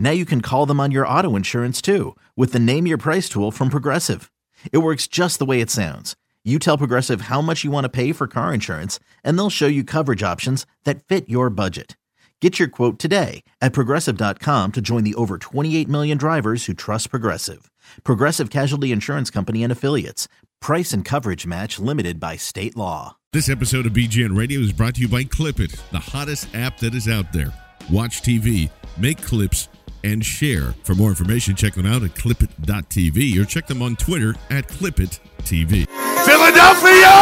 Now you can call them on your auto insurance too with the Name Your Price tool from Progressive. It works just the way it sounds. You tell Progressive how much you want to pay for car insurance, and they'll show you coverage options that fit your budget. Get your quote today at progressive.com to join the over 28 million drivers who trust Progressive. Progressive Casualty Insurance Company and Affiliates. Price and coverage match limited by state law. This episode of BGN Radio is brought to you by Clipit, the hottest app that is out there. Watch TV, make clips, and share. For more information, check them out at clipit.tv or check them on Twitter at clipittv. Philadelphia!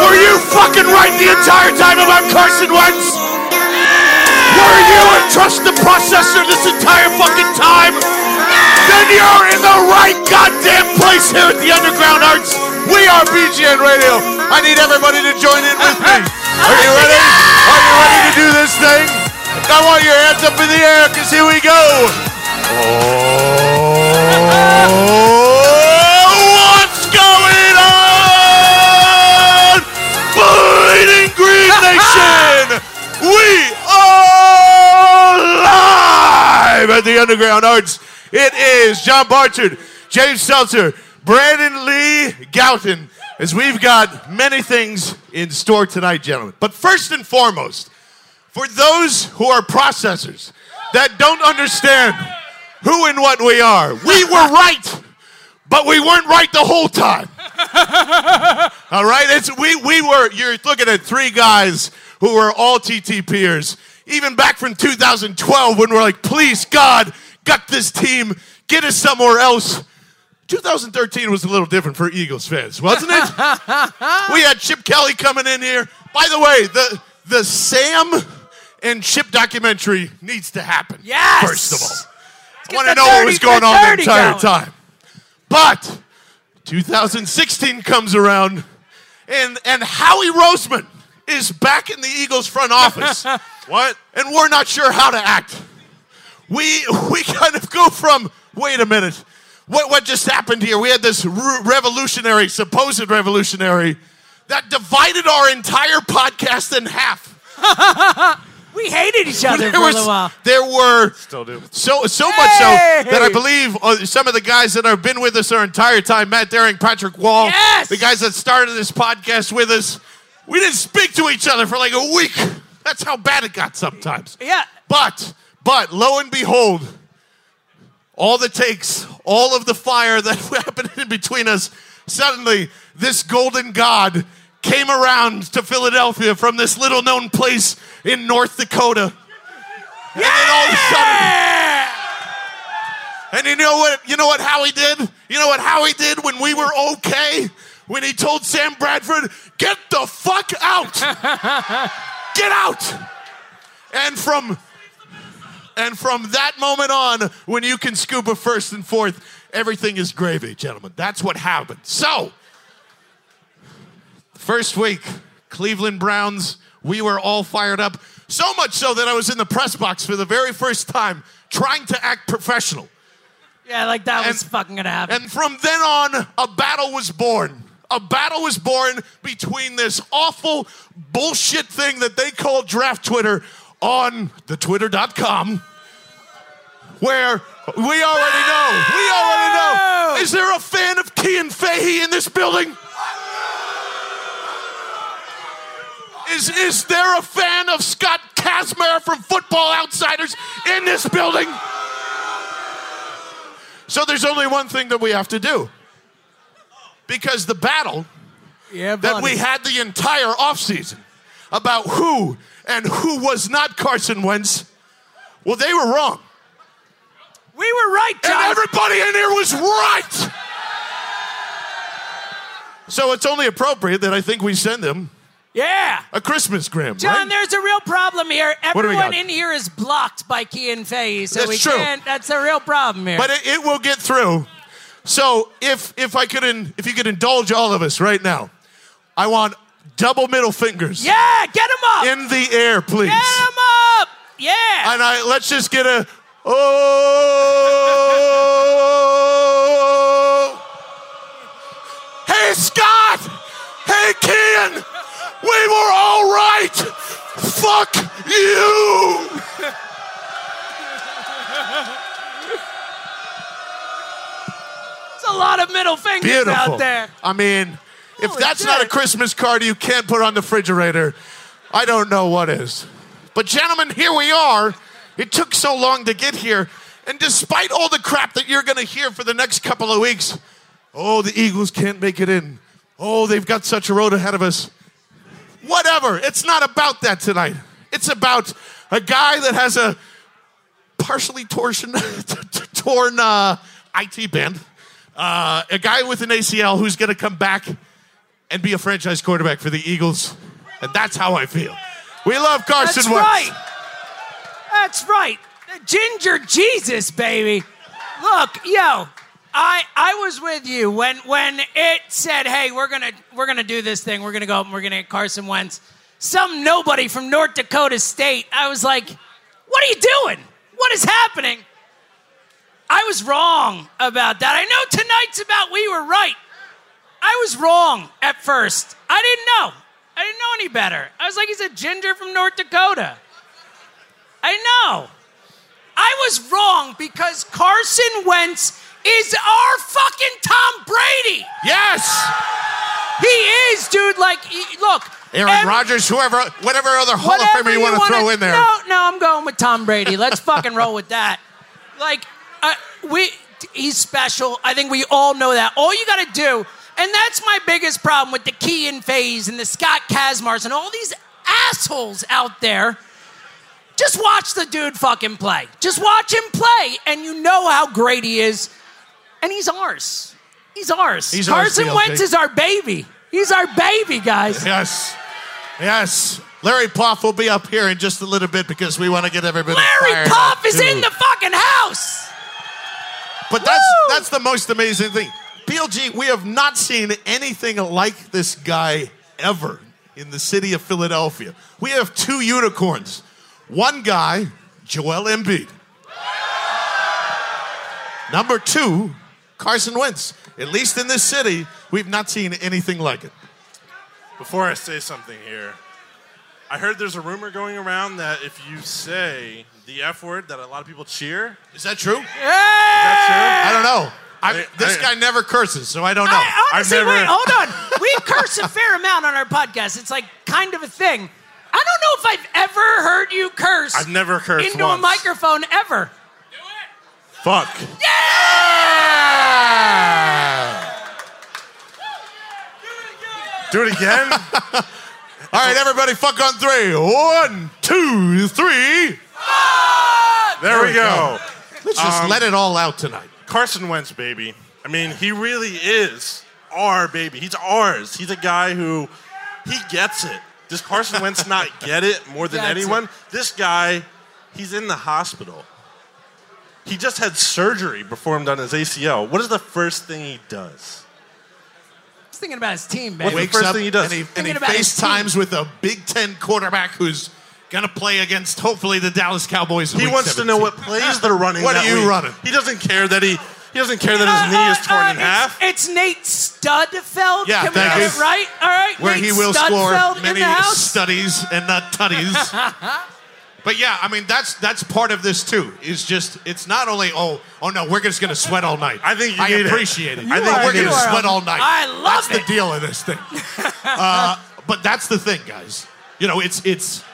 Were you fucking right the entire time about Carson Wentz? Were you a trust the processor this entire fucking time? Then you're in the right goddamn place here at the Underground Arts. We are BGN Radio. I need everybody to join in with me. Are you ready? Are you ready to do this thing? I want your hands up in the air because here we go. Oh, what's going on? Bleeding Green Nation! We are live at the Underground Arts. It is John Barchard, James Seltzer, Brandon Lee Gowton, as we've got many things in store tonight, gentlemen. But first and foremost, for those who are processors that don't understand who and what we are, we were right, but we weren't right the whole time. All right, it's we we were. You're looking at three guys who were all TTPers, even back from 2012 when we're like, please God, gut this team, get us somewhere else. 2013 was a little different for Eagles fans, wasn't it? we had Chip Kelly coming in here. By the way, the the Sam and Chip documentary needs to happen. Yes! First of all, I want to know what was going on the entire going. time. But 2016 comes around, and and Howie Roseman is back in the Eagles front office. what? And we're not sure how to act. We we kind of go from wait a minute, what what just happened here? We had this re- revolutionary, supposed revolutionary, that divided our entire podcast in half. We hated each other There for a little while. There were Still do. so so much so that I believe uh, some of the guys that have been with us our entire time, Matt Daring, Patrick Wall, Yes! the guys that started this podcast with us, we didn't speak to each other for like a week. That's how bad it got sometimes. Yeah. But but lo and behold, all the takes, all of the fire that happened in between us, suddenly this golden god came around to Philadelphia from this little known place in North Dakota. And then all of a sudden, and you know what? You know what Howie did? You know what Howie did when we were okay? When he told Sam Bradford, "Get the fuck out! Get out!" And from and from that moment on, when you can scoop a first and fourth, everything is gravy, gentlemen. That's what happened. So, first week, Cleveland Browns, we were all fired up. So much so that I was in the press box for the very first time trying to act professional. Yeah, like that was fucking gonna happen. And from then on, a battle was born. A battle was born between this awful bullshit thing that they call draft Twitter on the twitter.com where we already know. We already know. Is there a fan of Cian Fahey in this building? Is, is there a fan of Scott Kacsmar from Football Outsiders in this building? So there's only one thing that we have to do. Because the battle Yeah, that we had the entire offseason about who and who was not Carson Wentz, well, they were wrong. We were right, And everybody in here was right. So it's only appropriate that I think we send them yeah. a Christmas gram. John, right? there's a real problem here. What do we Everyone in here is blocked by Cian Fahey, so That's we true. can't. That's a real problem here. but it, it will get through. So if if I could in, if you could indulge all of us right now, I want double middle fingers yeah, get them up. in the air, please. get him up. Yeah. And I let's just get a oh. Hey Scott. Hey Ken. We were all right. Fuck you. It's a lot of middle fingers Beautiful. out there. I mean, if Holy that's not a. Christmas card you can't put on the refrigerator, I don't know what is. But, gentlemen, here we are. It took so long to get here. And despite all the crap that you're going to hear for the next couple of weeks, oh, the Eagles can't make it in. Oh, they've got such a road ahead of us. Whatever. It's not about that tonight. It's about a guy that has a partially torsion, torn uh, IT band. Uh, a guy with an ACL who's going to come back and be a franchise quarterback for the Eagles. And that's how I feel. We love Carson That's Wentz. right. That's right. The Ginger Jesus, baby. Look, yo, I I was with you when when it said, "Hey, we're gonna we're gonna do this thing. We're gonna go up and we're gonna get Carson Wentz." Some nobody from North Dakota State. I was like, "What are you doing? What is happening?" I was wrong about that. I know tonight's about we were right. I was wrong at first. I didn't know. I didn't know any better. I was like, he's a ginger from North Dakota. I know. I was wrong because Carson Wentz is our fucking Tom Brady. Yes. He is, dude. Like, he- look. Aaron every- Rodgers, whoever, whatever other Hall of whatever Famer you, want to throw in there. No, no, I'm going with Tom Brady. Let's fucking roll with that. Like, uh, we, he's special. I think we all know that. All you got to do, and that's my biggest problem with the Cian Faheys and the Scott Kacsmars and all these assholes out there. Just watch the dude fucking play. Just watch him play, and you know how great he is. And he's ours. He's ours. He's ours, Carson TLC. Wentz is our baby. He's our baby, guys. Yes. Yes. Larry Poff will be up here in just a little bit because we want to get everybody Larry Poff is too. in the fucking house. But that's Woo! that's the most amazing thing. PLG, we have not seen anything like this guy ever in the city of Philadelphia. We have two unicorns. One guy, Joel Embiid. Number two, Carson Wentz. At least in this city, we've not seen anything like it. Before I say something here, I heard there's a rumor going around that if you say the F word, that a lot of people cheer. Is that true? That's true. I don't know. I, I- this I- guy never curses, so I don't know. I, honestly, I've never- wait, hold on. We curse a fair amount on our podcast. It's like kind of a thing. I don't know if I've ever heard you curse I've never cursed into once. a microphone ever. true. Fuck. Do it again. All right, everybody, fuck on three. One, two, three. There we go. Let's just um, let it all out tonight. Carson Wentz, baby. I mean, he really is our baby. He's ours. He's a guy who he gets it. Does Carson Wentz not get it more than Gets it. anyone? This guy, he's in the hospital. He just had surgery performed on his ACL. What is the first thing he does? He's thinking about his team, What's man. the Wakes first up thing he does? and he, and Thinking he about his FaceTimes with a Big Ten quarterback who's going to play against, hopefully, the Dallas Cowboys. in He week wants to know 17. what plays they're running. What that are you week. running? He doesn't care that he he doesn't care that his knee is torn in it's- half. It's Nate Sudfeld. Yeah, Can we thank get you. it right? All right. Where Nate he will Sudfeld score many the house. studies and not tutties. but yeah, I mean, that's that's part of this too. Is just, it's not only, oh, oh no, we're just going to sweat all night. I think you I need appreciate it. I I think think you we're going to it. sweat all night. I love that's it. the deal of this thing. uh, but that's the thing, guys. You know, it's it's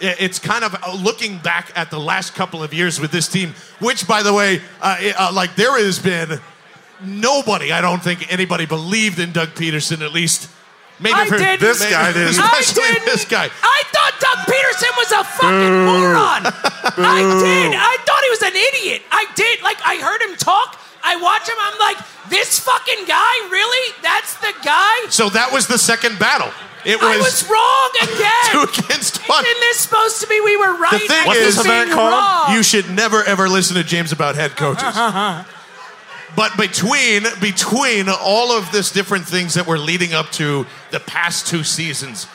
it's kind of uh, looking back at the last couple of years with this team, which, by the way, uh, it- uh, like there has been nobody. I don't think anybody believed in Doug Pederson at least. Maybe I for did. This guy did. I especially didn't. this guy. I thought Doug Pederson was a fucking moron. I did. I thought he was an idiot. I did. Like I heard him talk. I watch him. I'm like, this fucking guy, really? That's the guy? So that was the second battle. It I was, was wrong again. two against one. Isn't this supposed to be we were right? The thing I is- What's this being event called? wrong. You should never ever listen to James about head coaches. Uh-huh. but between between all of this different things that were leading up to the past two seasons,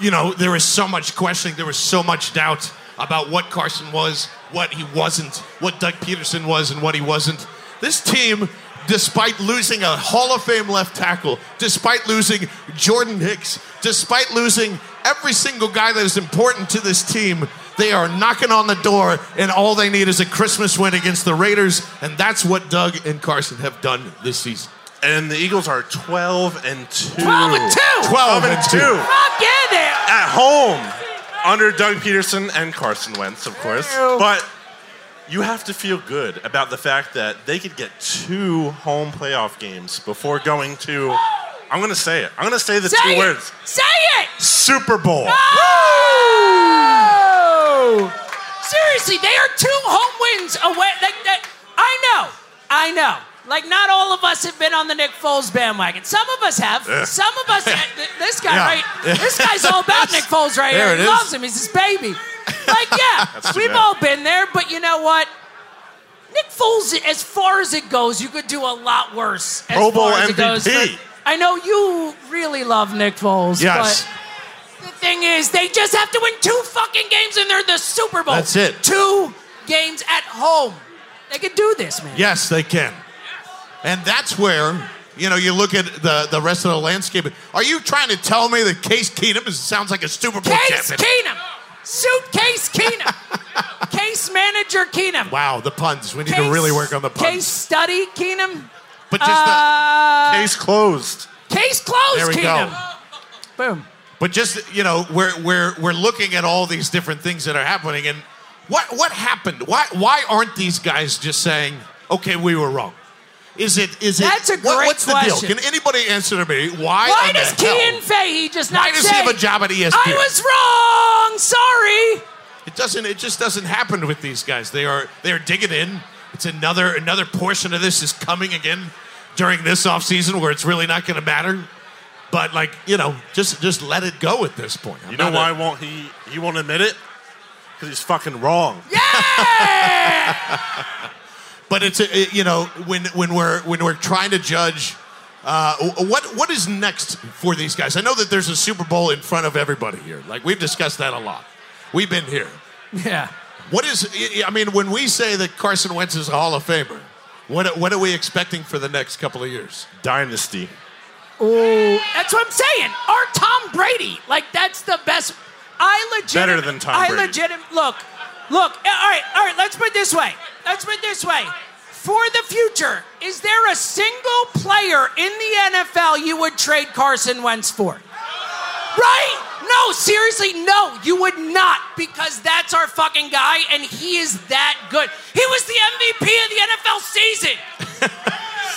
you know, there was so much questioning, there was so much doubt about what Carson was, what he wasn't, what Doug Pederson was and what he wasn't. This team despite losing a Hall of Fame left tackle, despite losing Jordan Hicks, despite losing every single guy that is important to this team, they are knocking on the door, and all they need is a Christmas win against the Raiders, and that's what Doug and Carson have done this season. And the Eagles are 12 and 2. 12 and 2. 12 and and 2. 2. Fuck yeah, there. At home. Under Doug Pederson and Carson Wentz, of course. But you have to feel good about the fact that they could get two home playoff games before going to. I'm going to say it. I'm going to say the Say two it. words Say it. Super Bowl. Oh! Seriously, they are two home wins away. Like that, I know, I know. Like not all of us have been on the Nick Foles bandwagon. Some of us have. Some of us. th- this guy, Yeah. right? This guy's all about Nick Foles, right There here. He is. loves him. He's his baby. Like, yeah, we've bad. all been there. But you know what? Nick Foles, as far as it goes, you could do a lot worse. As Pro Bowl far as it goes. MVP. I know you really love Nick Foles. Yes. But the thing is, they just have to win two fucking games and they're the Super Bowl. That's it. Two games at home. They could do this, man. Yes, they can. And that's where, you know, you look at the, the rest of the landscape. Are you trying to tell me that Case Keenum is, sounds like a Super Bowl Case champion? Keenum. Suitcase Keenum. Case manager Keenum. Wow, the puns. We need Case, to really work on the puns. Case study Keenum. but just the, Uh, Case closed. case closed There we go. Boom. But just you know, we're we're we're looking at all these different things that are happening, and what what happened? Why why aren't these guys just saying, "Okay, we were wrong"? Is it is it? That's a what- great what's the question. deal? Can anybody answer to me? Why? Why in the does hell- Kean Fahey just not Why does say, he have a job at ESPN? I was wrong. Sorry. It doesn't. It just doesn't happen with these guys. They are they are digging in. It's another another portion of this is coming again during this off season where it's really not going to matter. But like you know, just just let it go at this point. I'm You know why a- won't he? He won't admit it because he's fucking wrong. Yeah. But it's a, it- you know when when we're when we're trying to judge uh, what what is next for these guys. I know that there's a Super Bowl in front of everybody here. Like we've discussed that a lot. We've been here. yeah. What is I- I mean when we say that Carson Wentz is a Hall of Famer, what what are we expecting for the next couple of years? Dynasty. Ooh, that's what I'm saying. Our Tom Brady, like that's the best. I legit Better than Tom I Brady. legit look, look. All right, all right. Let's put it this way. Let's put it this way. For the future, is there a single player in the NFL you would trade Carson Wentz for? Right? No, seriously, no, you would not, because that's our fucking guy, and he is that good. He was the MVP of the NFL season.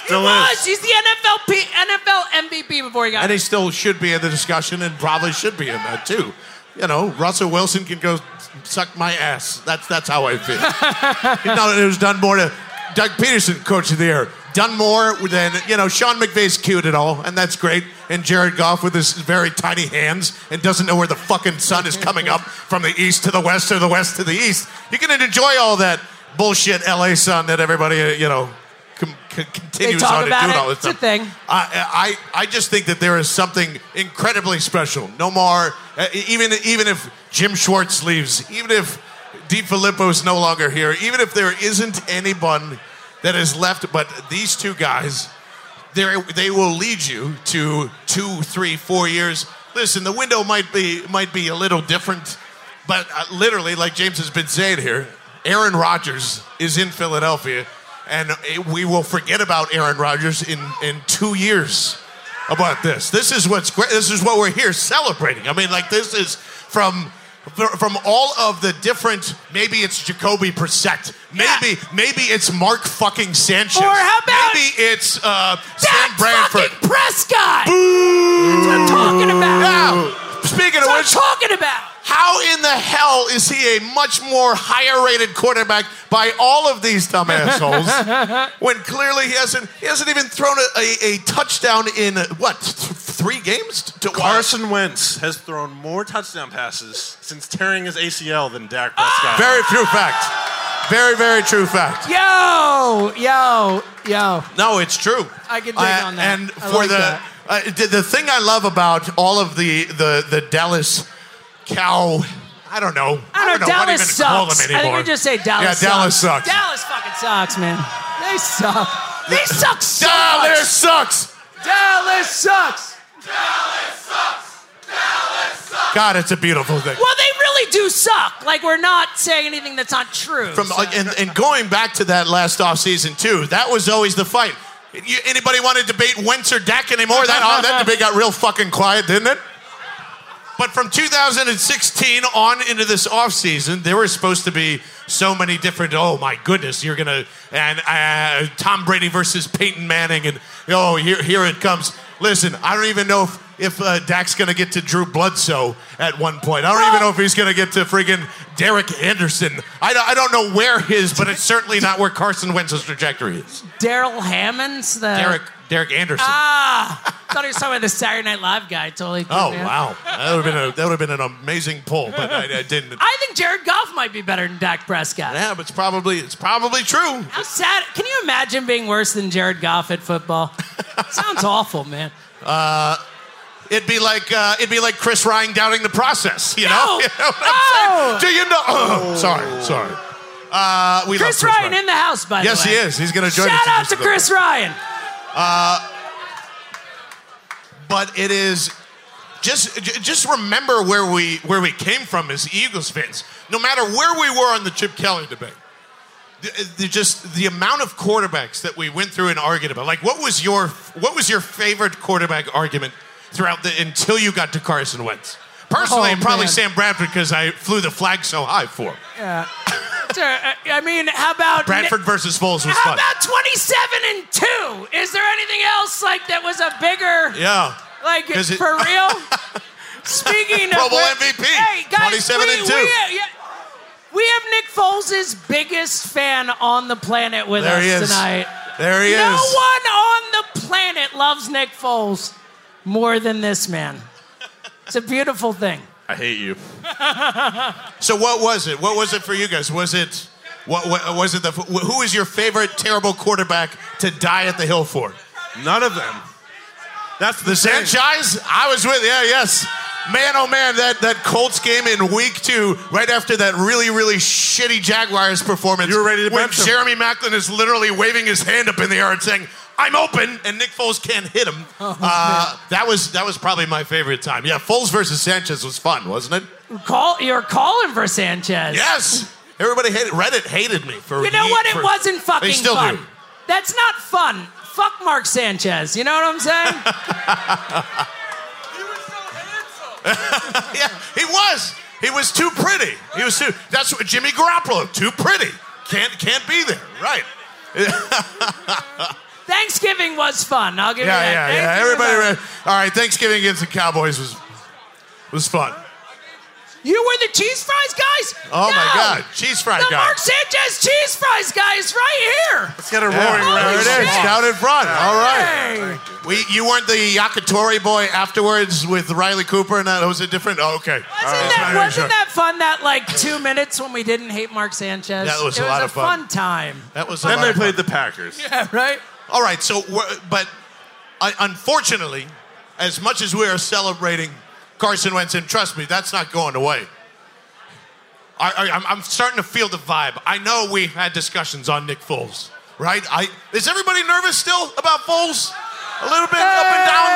Still he was. is. He's the NFL P- NFL MVP before he got. And he still should be in the discussion and probably should be in that too. You know, Russell Wilson can go suck my ass. That's that's how I feel. you know, it was done more to uh, Doug Pederson, coach of the year, done more than you know. Sean McVay's cute at all, and that's great. And Jared Goff with his very tiny hands and doesn't know where the fucking sun is coming up from the east to the west or the west to the east. You can enjoy all that bullshit LA sun that everybody uh, you know. Continues talk on about and doing it. all this It's a thing. I, I, I just think that there is something incredibly special. No more, uh, even even if Jim Schwartz leaves, even if DeFilippo is no longer here, even if there isn't anyone that is left but these two guys, they they will lead you to two, three, four years. Listen, the window might be might be a little different, but uh, literally, like James has been saying here, Aaron Rodgers is in Philadelphia, and we will forget about Aaron Rodgers in in two years. About this, this is what's great. This is what we're here celebrating. I mean, like this is from from all of the different. Maybe it's Jacoby Brissett. Maybe maybe it's Mark fucking Sanchez. Or how about- maybe it's uh, Sam Bradford. Prescott. That's what I'm talking about. Now, speaking of That's which, I'm talking. How in the hell is he a much more higher rated quarterback by all of these dumb assholes when clearly he hasn't he hasn't even thrown a, a, a touchdown in uh, what th- three games? To, Carson Wentz has thrown more touchdown passes since tearing his ACL than Dak Prescott. Very true fact. Very very true fact. Yo, yo, yo. No, it's true. I can dig Uh, on that. And I for like the that. uh, the the thing I love about all of the the the Dallas cow. I don't know. I don't know. what Dallas even to call sucks. I think we just say Dallas. Yeah, Dallas sucks. sucks. Dallas fucking sucks, man. They suck. They suck so Dallas much. sucks. Dallas sucks. Dallas sucks. God, it's a beautiful thing. Well, they really do suck. Like we're not saying anything that's not true. From so- like, and, and going back to that last off season too, that was always the fight. You, anybody want to debate Wentz or Dak anymore? That oh, that debate got real fucking quiet, didn't it? But from 2016 on into this offseason, there were supposed to be so many different. Oh my goodness, you're gonna and uh, Tom Brady versus Peyton Manning, and oh here here it comes. Listen, I don't even know if if uh, Dak's gonna get to Drew Bledsoe at one point. I don't even know if he's gonna get to friggin' Derek Anderson. I don't, I don't know where his, but it's certainly not where Carson Wentz's trajectory is. Darrell Hammonds, the Derek Derek Anderson. Ah, thought he was talking about the Saturday Night Live guy. Totally. Oh wow, that would have been a, that would have been an amazing pull, but I, I didn't. I think Jared Goff might be better than Dak Prescott. Yeah, but it's probably it's probably true. How sad? Can you imagine being worse than Jared Goff at football? Sounds awful, man. It'd be like uh, it'd be like Chris Ryan doubting the process. You know? No. You know what I'm saying? Do you know? Oh, sorry, sorry. Uh, we Chris, love Ryan, in the house, by Yes, the way. Yes, he is. He's going to join Shout us. in out to Chris. Ryan. But it is just just remember where we where we came from as Eagles fans. No matter where we were on the Chip Kelly debate, the, the just the amount of quarterbacks that we went through and argued about. Like, what was your what was your favorite quarterback argument throughout the until you got to Carson Wentz? Personally, Oh, probably man. Sam Bradford because I flew the flag so high for him. Yeah. Uh, I mean, how about Bradford versus Foles was How fun. about 27 and 2? Is there anything else like that was a bigger yeah. like it- for real? Speaking Pro of Bowl MVP, Hey, guys, 27 we, and 2. We, yeah, we have Nick Foles' biggest fan on the planet with There us he is. tonight. There he no is. No one on the planet loves Nick Foles more than this man. It's a beautiful thing. I hate you. So what was it? What was it for you guys? Was it what, what was it the who is your favorite terrible quarterback to die at the hill for? None of them. That's the, The thing. Sanchez? I was with yeah, yes. Man, oh man, that, that Colts game in week two, right after that really, really shitty Jaguars performance. You were ready to when bench him. Jeremy Maclin is literally waving his hand up in the air and saying, I'm open, and Nick Foles can't hit him. Oh, uh, that was that was probably my favorite time. Yeah, Foles versus Sanchez was fun, wasn't it? Call you're calling for Sanchez. Yes. Everybody hated Reddit hated me for You know ye- what? It for- wasn't They fucking still fun. do. That's not fun. Fuck Mark Sanchez. You know what I'm saying? Yeah, he was. He was too pretty. He was too. That's what Jimmy Garoppolo. Too pretty. Can't can't be there. Right. Thanksgiving was fun. I'll give Yeah, you that. yeah. Thank you Everybody. very Read. All right. Thanksgiving against the Cowboys was was fun. You were the cheese fries guys? Oh my God, cheese fry The guy. Mark Sanchez cheese fries guy is right here. Let's get a Yeah, roaring round there of it is, applause. down in front. All right. Hey. We, you weren't the Yakitori boy afterwards with Riley Cooper, and that was a different. Oh, okay. Wasn't, All right. that, wasn't that fun? That like two minutes when we didn't hate Mark Sanchez. That was it a lot was of a fun. time. That was. A Then lot they of fun. played the Packers. Yeah, right. All right, so but uh, unfortunately, as much as we are celebrating Carson Wentz, and trust me, that's not going away. I, I, I'm, I'm starting to feel the vibe. I know we've had discussions on Nick Foles, right? I, is everybody nervous still about Foles? A little bit up and down.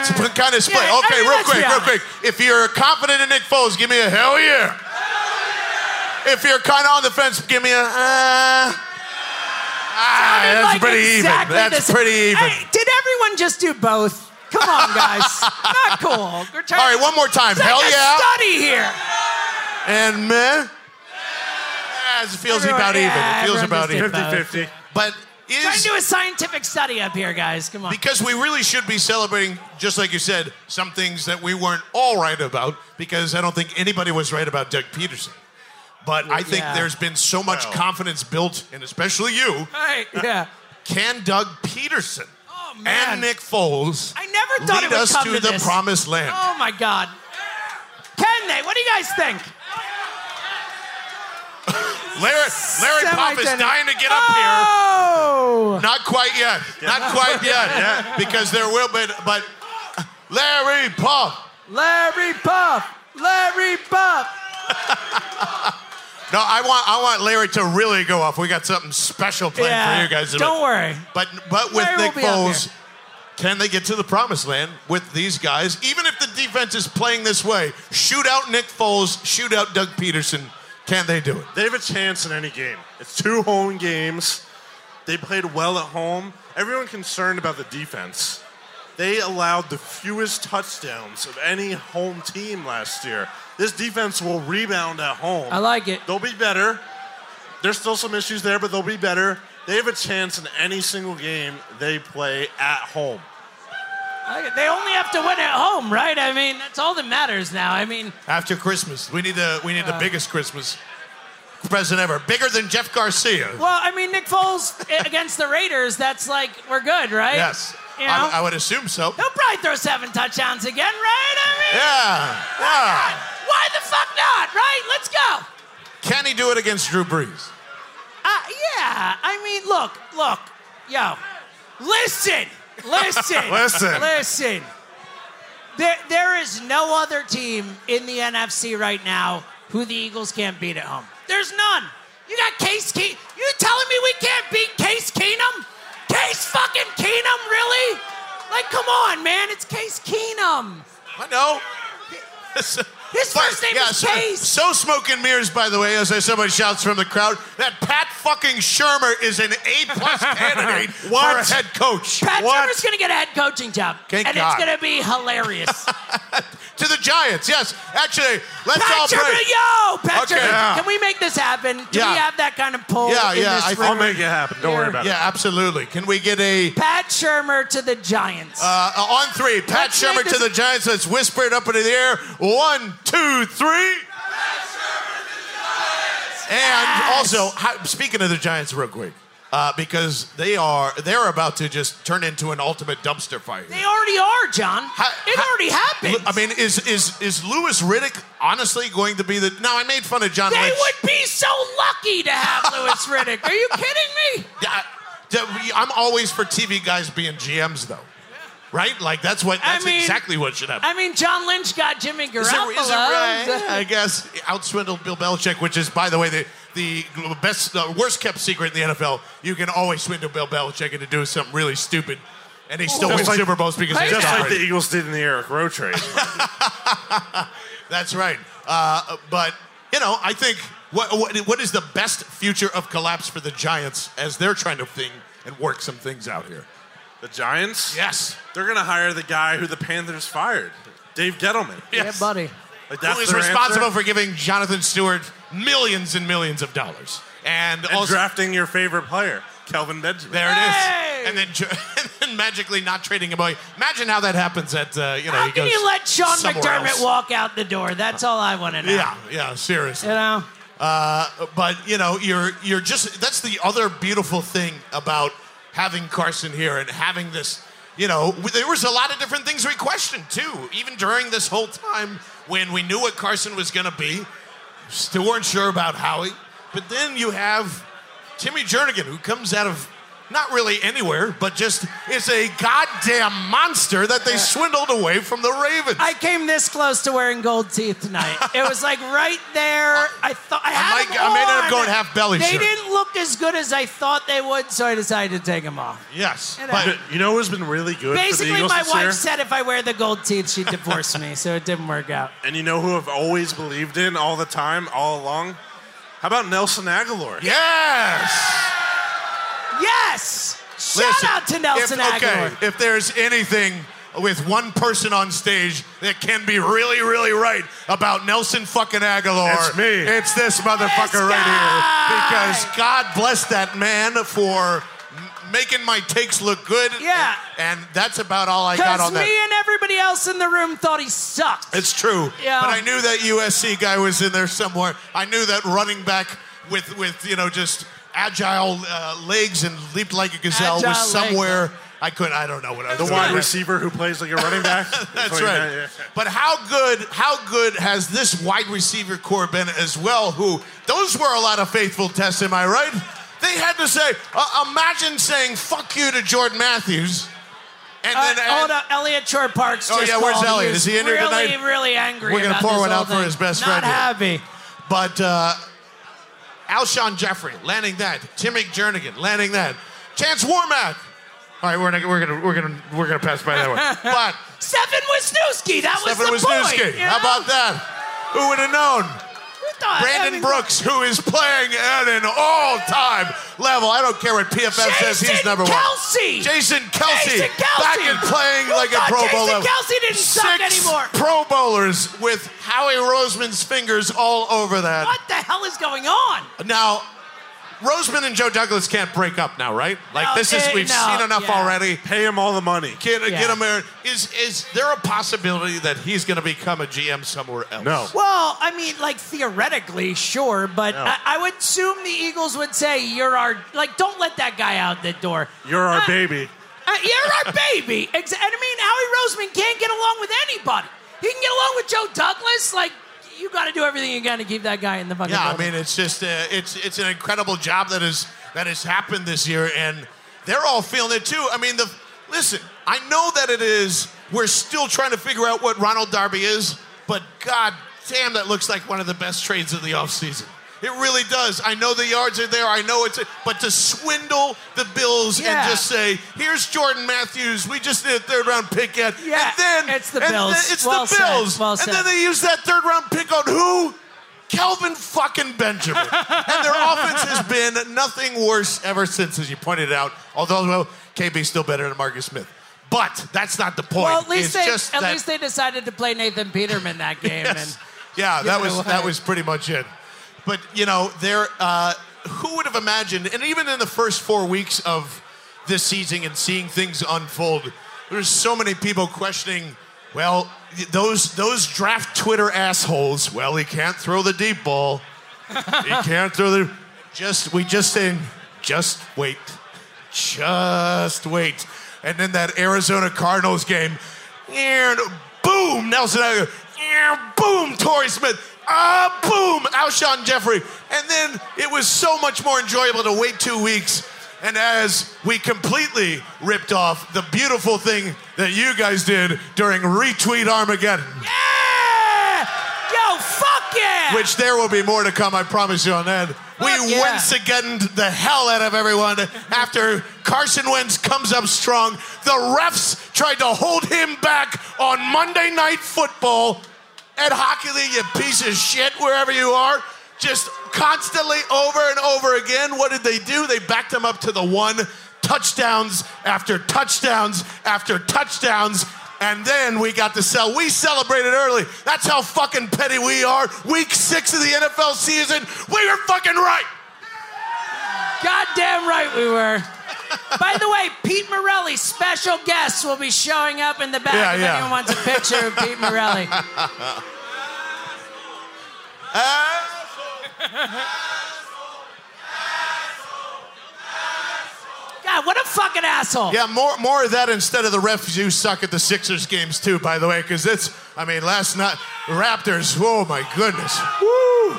It's kind of split. Yeah, I okay, real quick, real quick. If you're confident in Nick Foles, give me a hell yeah. If you're kind of on the fence, give me a. Uh, ah, that's like pretty exactly even. That's the- pretty even. Hey, did everyone just do both? Come on, guys. Not cool. We're trying All right, one more time. it's like Hell a yeah. Study here. And meh. As it feels Everyone- about even. It feels about just even. 50 50. But Trying is to do a scientific study up here, guys. Come on. because we really should be celebrating, just like you said, some things that we weren't all right about, because I don't think anybody was right about Doug Pederson. But I think Yeah. there's been so much Well. confidence built, and especially you, Right, yeah. can Doug Pederson Oh, man. and Nick Foles I never thought lead it would us come to, to the this. promised land? Oh my God. Can they? What do you guys think? Larry, Larry Pop is dying to get up here. Oh! Not quite yet. Not quite yet. Yeah, Because there will be, but Larry Pop. Larry Puff! Larry Puff! No, I want I want Larry to really go off. We got something special planned Yeah. for you guys. Don't worry. But but with Larry Nick Foles, can they get to the promised land with these guys? Even if the defense is playing this way, shoot out Nick Foles, shoot out Doug Pederson. Can they do it? They have a chance in any game. It's two home games. They played well at home. Everyone concerned about the defense. They allowed the fewest touchdowns of any home team last year. This defense will rebound at home. I like it. They'll be better. There's still some issues there, but they'll be better. They have a chance in any single game they play at home. I like it. They only have to win at home, right? I mean, that's all that matters now. I mean, After Christmas, we need the we need the biggest Christmas present ever, bigger than Jeff Garcia. well, I mean, Nick Foles against the Raiders, that's like, we're good, right? Yes, You know? I, I would assume so. He'll probably throw seven touchdowns again, right? I mean, Yeah, yeah. why the fuck not, right? Let's go. Can he do it against Drew Brees? Uh, yeah, I mean, look, look, yo, listen, listen, Listen. listen. There, there is no other team in the NFC right now who the Eagles can't beat at home. There's none. You got Case Keenum. You telling me we can't beat Case Keenum? Case fucking Keenum, really? Like, come on, man, it's Case Keenum. I know. His first name is so, Case. So smoke and mirrors, by the way, as somebody shouts from the crowd, that Pat fucking Shurmur is an A plus candidate for a head coach. Pat What? Shurmur's gonna get a head coaching job, Thank and God. it's gonna be hilarious. to the Giants, yes. Actually, let's all Pat Shurmur, pray. yo, Pat Okay. Yeah. can we make this happen? Do Yeah. we have that kind of pull? Yeah, in yeah, This I room? I'll make it happen. Don't worry about it. Yeah, absolutely. Can we get a Pat Shurmur to the Giants. uh, on three? Pat Let's Shurmur make to the Giants. Let's whisper it up into the air. One, two, three. Pat Shurmur to the Giants. And Yes. also, how, speaking of the Giants, real quick, uh, because they are they're about to just turn into an ultimate dumpster fire. they already are, John. It already happened. I mean, is is is Louis Riddick honestly going to be the? No, I made fun of John they Lynch. would be so lucky to have Louis Riddick. Are you kidding me? I- I'm always for TV guys being GMs, though. Right? Like that's what I that's mean- exactly what should happen. I mean, John Lynch got Jimmy Garoppolo. Is it, is it right? I guess outswindled Bill Belichick, which is, by the way, the the best, the worst kept secret in the NFL. You can always swindle Bill Belichick into doing something really stupid, and he still Just wins like- Super Bowls because he's Just Tom like the Eagles did in the Eric Rowe trade. That's right. Uh, but you know, I think what, what what is the best future of collapse for the Giants as they're trying to think and work some things out here? the Giants? Yes. They're going to hire the guy who the Panthers fired, Dave Gettleman. Yeah, buddy. Like, Who that's is their responsible answer? for giving Jonathan Stewart millions and millions of dollars? And, and also, drafting your favorite player, Kelvin Benjamin. There it is. Hey! And then, and then magically not trading him away. Imagine how that happens at, uh, you know, How he can goes you let Sean McDermott else. walk out the door? That's all I want to know. Yeah, yeah, seriously. You know? Uh, but, you know, you're, you're just, that's the other beautiful thing about having Carson here and having this, you know, there was a lot of different things we questioned too, even during this whole time when we knew what Carson was going to be. Still weren't sure about Howie. But then you have Timmy Jernigan, who comes out of not really anywhere, but just is a goddamn monster that they swindled away from the Ravens. I came this close to wearing gold teeth tonight. It was like right there. I thought I had might- them I may end up on. going half belly They shirt. didn't look as good as I thought they would, so I decided to take them off. yes, You know. but You know who's been really good for the Basically, Eagles my this wife year? said if I wear the gold teeth, she'd divorce me, so it didn't work out. And you know who I've always believed in all the time, all along? How about Nelson Agholor? yes. Yes! Shout Listen, out to Nelson if, okay, Agholor. if there's anything with one person on stage that can be really, really right about Nelson fucking Agholor. It's me. It's this motherfucker This right here. Because God bless that man for making my takes look good. Yeah. And, and that's about all I got Because on me that. and everybody else in the room thought he sucked. It's true. Yeah. But I knew that USC guy was in there somewhere. I knew that running back with, with you know, just agile uh, legs and leaped like a gazelle Agile was legs. somewhere. I couldn't, I don't know what I was The doing. wide receiver who plays like a running back. That's what right. yeah. But how good, how good has this wide receiver core been as well? Who those were a lot of faithful tests, am I right? They had to say, uh, imagine saying "fuck you" to Jordan Matthews, and Uh, then Oh, on, Elliot Short Parks. Oh, yeah, where's called. Elliot? was Is he in here really, tonight? Really really angry. We're gonna about pour this one whole out for his best Not friend here. happy. But uh, Alshon Jeffery landing that. Timmy Jernigan landing that. Chance Warmack. All right, we're gonna we're gonna we're gonna we're gonna pass by that one. But Stefan Wisniewski. That was Stefan the Wisniewski. point. you How about that? Who would have known? Thought- I Brandon mean, Brooks, who is playing at an all-time level. I don't care what PFF says. He's Jason number one. Kelce. Jason Kelce, Jason Kelce. back and playing Who like a Pro Bowl Jason level. Kelce didn't suck anymore? Pro Bowlers with Howie Roseman's fingers all over that. What the hell is going on? Now, Roseman and Joe Douglas can't break up now, right? Like No, this is eh, we've no, seen enough yeah. already. Pay him all the money. Get, Yeah. get him there. Is is there a possibility that he's going to become a GM somewhere else? No. Well, I mean, like theoretically, sure, but No. I, I would assume the Eagles would say, "You're our like, don't let that guy out the door." You're our Uh, baby. Uh, you're our baby. Ex- and I mean, Howie Roseman can't get along with anybody. He can get along with Joe Douglas. Like, you got to do everything you can to keep that guy in the fucking. Yeah, I mean it's just uh, it's it's an incredible job that is that has happened this year, and they're all feeling it too. I mean, the listen, I know that it is. We're still trying to figure out what Ronald Darby is, but god damn, that looks like one of the best trades of the offseason. It really does. I know the yards are there. I know it's, but to swindle the Bills Yeah. and just say, "Here's Jordan Matthews. We just did a third round pick at," Yeah, and then it's the Bills. it's Well the Bills, well and said. then they use that third round pick on who? Kelvin fucking Benjamin. and their offense has been nothing worse ever since, as you pointed out. Although, well, KB's still better than Marcus Smith. But that's not the point. well, at least it's they just at that, least they decided to play Nathan Peterman that game. Yes. And Yeah, that was away. that was pretty much it. But you know, there uh, who would have imagined? And even in the first four weeks of this season and seeing things unfold, there's so many people questioning. Well, those those draft Twitter assholes. Well, he can't throw the deep ball. he can't throw the. Just we just saying. Just wait. Just wait. And then that Arizona Cardinals game, and boom, Nelson and boom, Torrey Smith, ah, boom, Alshon Jeffery. And then it was so much more enjoyable to wait two weeks. And as we completely ripped off the beautiful thing that you guys did during Retweet Armageddon, yeah, yo, fuck yeah. which there will be more to come, I promise you on that. We yeah. once again the hell out of everyone after Carson Wentz comes up strong. The refs tried to hold him back on Monday Night Football. Ed Hochuli, you piece of shit, wherever you are, just constantly over and over again. What did they do? They backed him up to the one touchdowns after touchdowns after touchdowns. And then we got to sell. We celebrated early. That's how fucking petty we are. Week six of the NFL season, we were fucking right. Goddamn right we were. By the way, Pete Morelli, special guest, will be showing up in the back Yeah, if yeah. anyone wants a picture of Pete Morelli. God, what a fucking asshole. Yeah, more more of that instead of the refs you suck at the Sixers games too, by the way, because it's I mean last night Raptors, oh my goodness. Woo!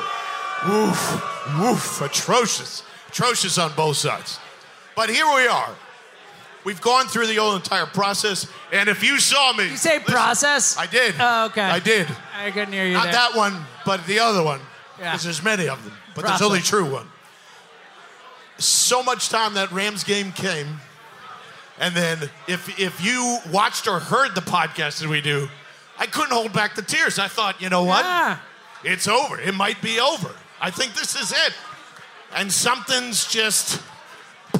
Woof, woof, atrocious. Atrocious on both sides. But here we are. We've gone through the whole entire process, and if you saw me You say listen, process? I did. Oh, okay. I did. I couldn't hear you Not there. that one, but the other one. Yeah. Because there's many of them. But Process. there's only true one. So much time that Rams game came, and then if if you watched or heard the podcast that we do, I couldn't hold back the tears. I thought, you know what? Yeah. It's over. It might be over. I think this is it. And something's just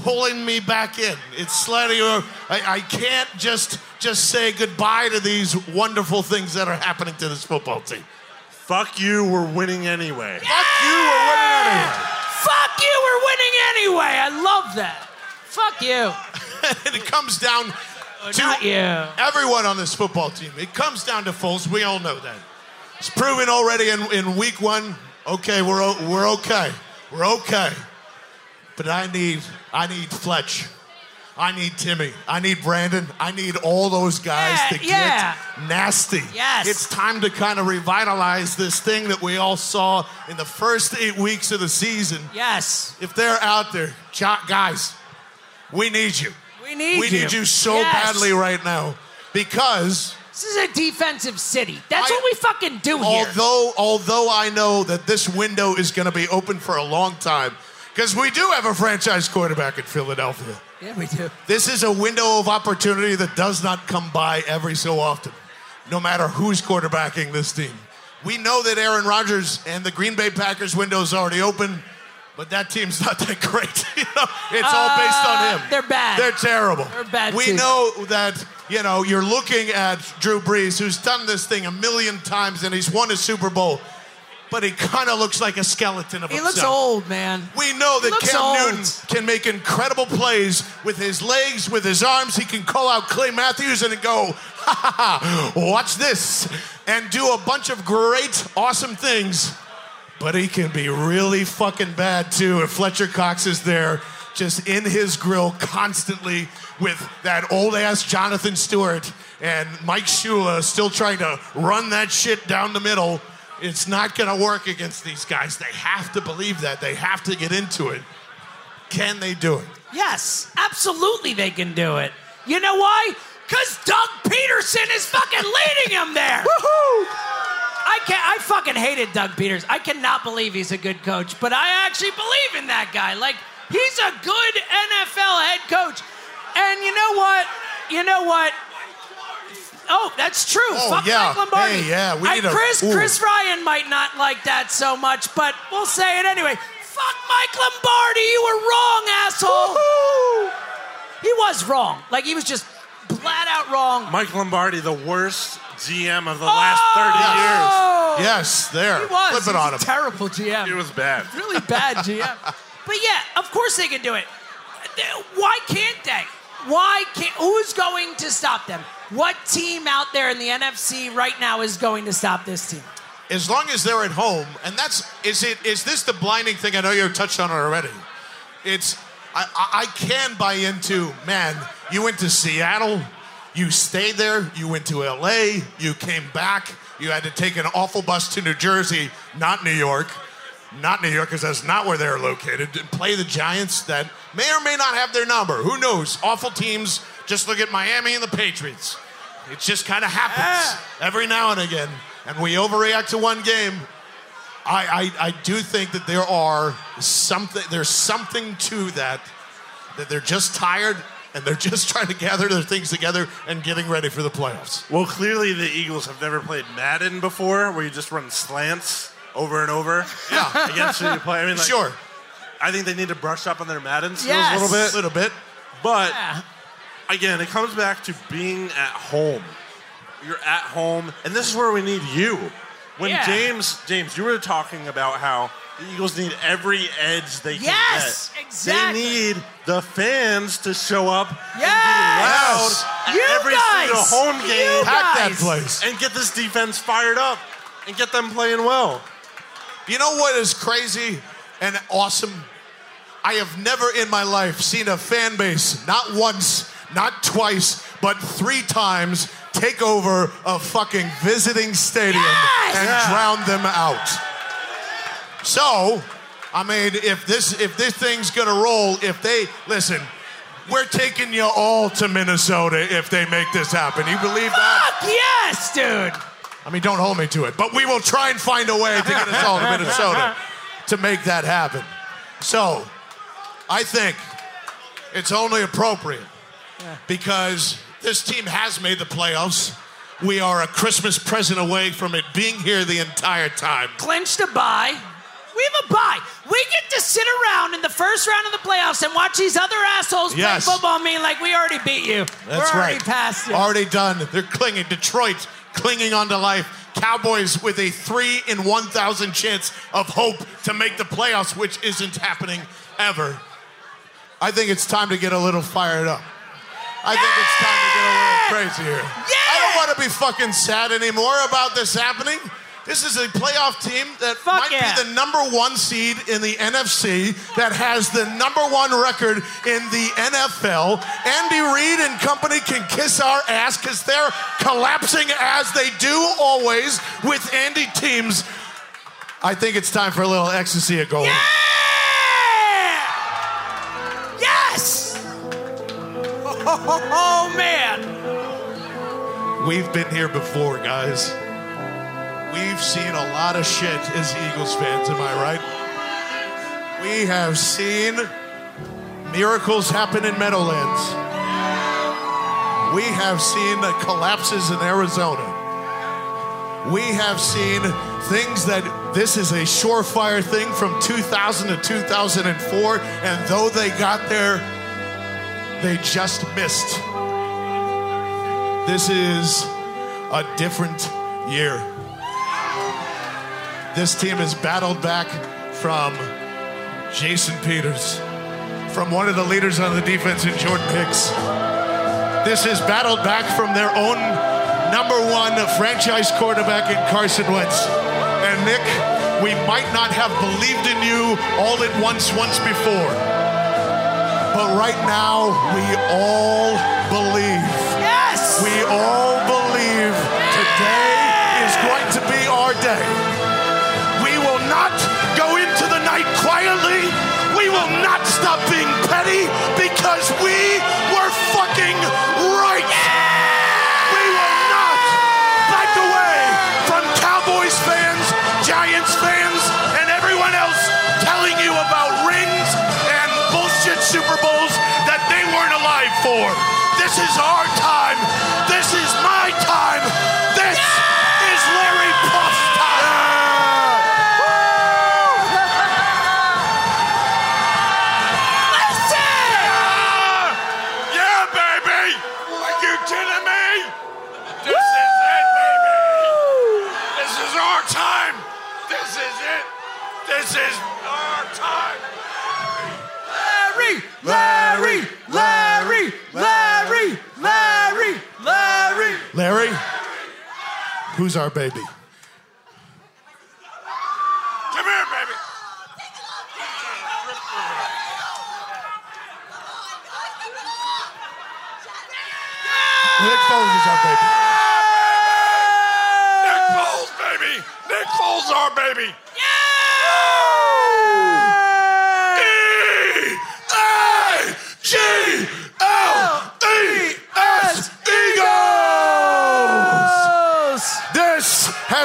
pulling me back in. It's letting I, I can't just just say goodbye to these wonderful things that are happening to this football team. Fuck you, we're winning anyway. Fuck you, we're winning anyway. Fuck you, we're winning anyway. I love that. Fuck you. and it comes down to Not you. everyone on this football team. It comes down to Foles. We all know that. It's proven already in, in week one. Okay, we're o- we're okay. We're okay. But I need I need Fletch. I need Timmy. I need Brandon. I need all those guys Yeah, to get yeah. nasty. Yes. It's time to kind of revitalize this thing that we all saw in the first eight weeks of the season. Yes. If they're out there, guys, we need you. We need we you. We need you so Yes. badly right now because This is a defensive city. That's I- what we fucking do here. although although I know that this window is going to be open for a long time because we do have a franchise quarterback in Philadelphia. Yeah, we do. This is a window of opportunity that does not come by every so often, no matter who's quarterbacking this team. We know that Aaron Rodgers and the Green Bay Packers window is already open, but that team's not that great. You know, it's all based on Uh, him. they're bad. They're terrible. They're bad We too. know that you know you're looking at Drew Brees, who's done this thing a million times and he's won a Super Bowl, but he kind of looks like a skeleton of He himself. He looks old, man. We know that Cam old. Newton can make incredible plays with his legs, with his arms. He can call out Clay Matthews and go, ha ha ha, watch this, and do a bunch of great, awesome things. But he can be really fucking bad too if Fletcher Cox is there, just in his grill constantly with that old ass Jonathan Stewart and Mike Shula still trying to run that shit down the middle. It's not going to work against these guys. They have to believe that. They have to get into it. Can they do it? Yes, absolutely they can do it. You know why? Because Doug Pederson is fucking leading them there. Woohoo! I can't. I fucking hated Doug Peters. I cannot believe he's a good coach, but I actually believe in that guy. Like he's a good NFL head coach. And you know what? You know what? Oh, that's true. Oh, Fuck yeah. Mike Lombardi. Hey, yeah, we I- need a- Chris. ooh. Chris Ryan might not like that so much, but we'll say it anyway. Fuck Mike Lombardi. You were wrong, asshole. He was wrong. Like he was just flat out wrong. Mike Lombardi, the worst GM of the last 30 years. Oh, Yes, there. He was. Flip He it on him. was a terrible GM. It was bad. really bad GM. but yeah, of course they can do it. Why can't they? Why can't? Who's going to stop them? What team out there in the NFC right now is going to stop this team? as long as they're at home, and that's is it is this the blinding thing? I know you touched on it already. It's I, I, can buy into man. You went to Seattle, you stayed there. You went to L.A. You came back. You had to take an awful bus to New Jersey, not New York, not New York, because that's not where they're located. Play the Giants that may or may not have their number. Who knows? Awful teams. Just look at Miami and the Patriots. It just kind of happens every now and again, and we overreact to one game. I, I, I do think that there are something. There's something to that. That they're just tired and they're just trying to gather their things together and getting ready for the playoffs. Well, clearly the Eagles have never played Madden before, where you just run slants over and over. Yeah, Against who you play. I mean, like, sure, I think they need to brush up on their Madden skills Yes. a little bit. a little bit. But Yeah. Again, it comes back to being at home. You're at home, and this is where we need you. When Yeah. James, James, you were talking about how the Eagles need every edge they can Yes, get. exactly. They need the fans to show up and Yes. be loud at You every guys. single home You game Pack that Guys. place. and get this defense fired up and get them playing well. You know what is crazy and awesome? I have never in my life seen a fan base, not once, not twice, but three times, take over a fucking visiting stadium Yes! and Yeah. drown them out. So, I mean, if this if this thing's gonna roll, if they listen, we're taking you all to Minnesota if they make this happen. You believe that? Fuck yes, dude. I mean, don't hold me to it, but we will try and find a way to get us all to Minnesota to make that happen. So, I think it's only appropriate because this team has made the playoffs. We are a Christmas present away from it being here the entire time. Clinched a bye. We have a bye. We get to sit around in the first round of the playoffs and watch these other assholes Yes. play football. Mean like we already beat you. That's We're already right. past you. Already done. They're clinging. Detroit clinging on to life. Cowboys with a three in 1,000 chance of hope to make the playoffs, which isn't happening ever. I think it's time to get a little fired up. I think it's time to get a little crazy here. I don't want to be fucking sad anymore about this happening. This is a playoff team that Fuck might yeah. be the number one seed in the NFC, that has the number one record in the NFL. Andy Reid and company can kiss our ass because they're collapsing as they do always with Andy teams. I think it's time for a little ecstasy of gold. Yeah! Oh, man. We've been here before, guys. We've seen a lot of shit as Eagles fans, am I right? We have seen miracles happen in Meadowlands. We have seen collapses in Arizona. We have seen things that this is a surefire thing from 2000 to 2004, and though they got there, they just missed. This is a different year. This team has battled back from Jason Peters, from one of the leaders on the defense in Jordan Hicks. This is battled back from their own number one franchise quarterback in Carson Wentz. And Nick, we might not have believed in you all at once once before. But right now, we all believe. Yes! We all believe today is going to be our day. We will not go into the night quietly. We will not stop being petty because we This is our who's our baby? Come here, baby! Nick Foles is our baby. Nick Foles, baby! Nick Foles, our baby! E-A-G-L-E-S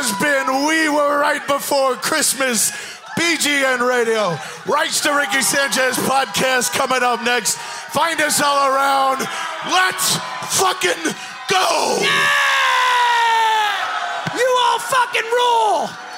has been We Were Right Before Christmas. BGN Radio. Rights to Ricky Sanchez podcast coming up next. Find us all around. Let's fucking go! You all fucking rule!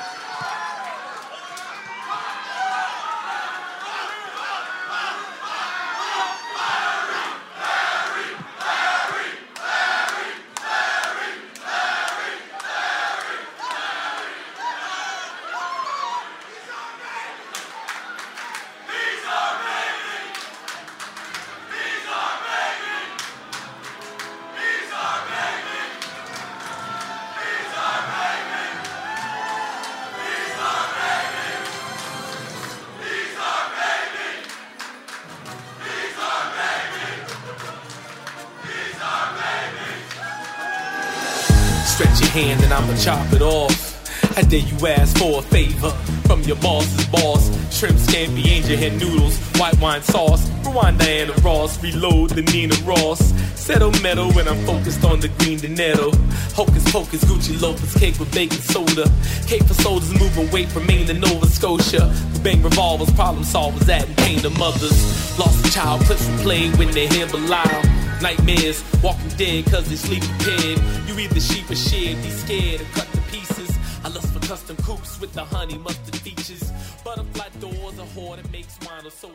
I'ma chop it off. I dare you ask for a favor from your boss's boss. Shrimp scampi, angel head noodles, white wine sauce. Rewind Diana Ross, reload the Nina Ross. Settle metal when I'm focused on the green dinero. Hocus pocus, Gucci loafers, cake with baking soda. Cake for soldiers moving weight from Maine to Nova Scotia. Bang revolvers, problem solvers, adding pain to mothers. Lost a child, clips replayed when they hear Belial. Nightmares, walking dead cause they sleep prepared. You either sheep or shed, be scared and cut to pieces. I lust for custom coupes with the honey mustard features. Butterfly doors, a whore that makes wine or sober.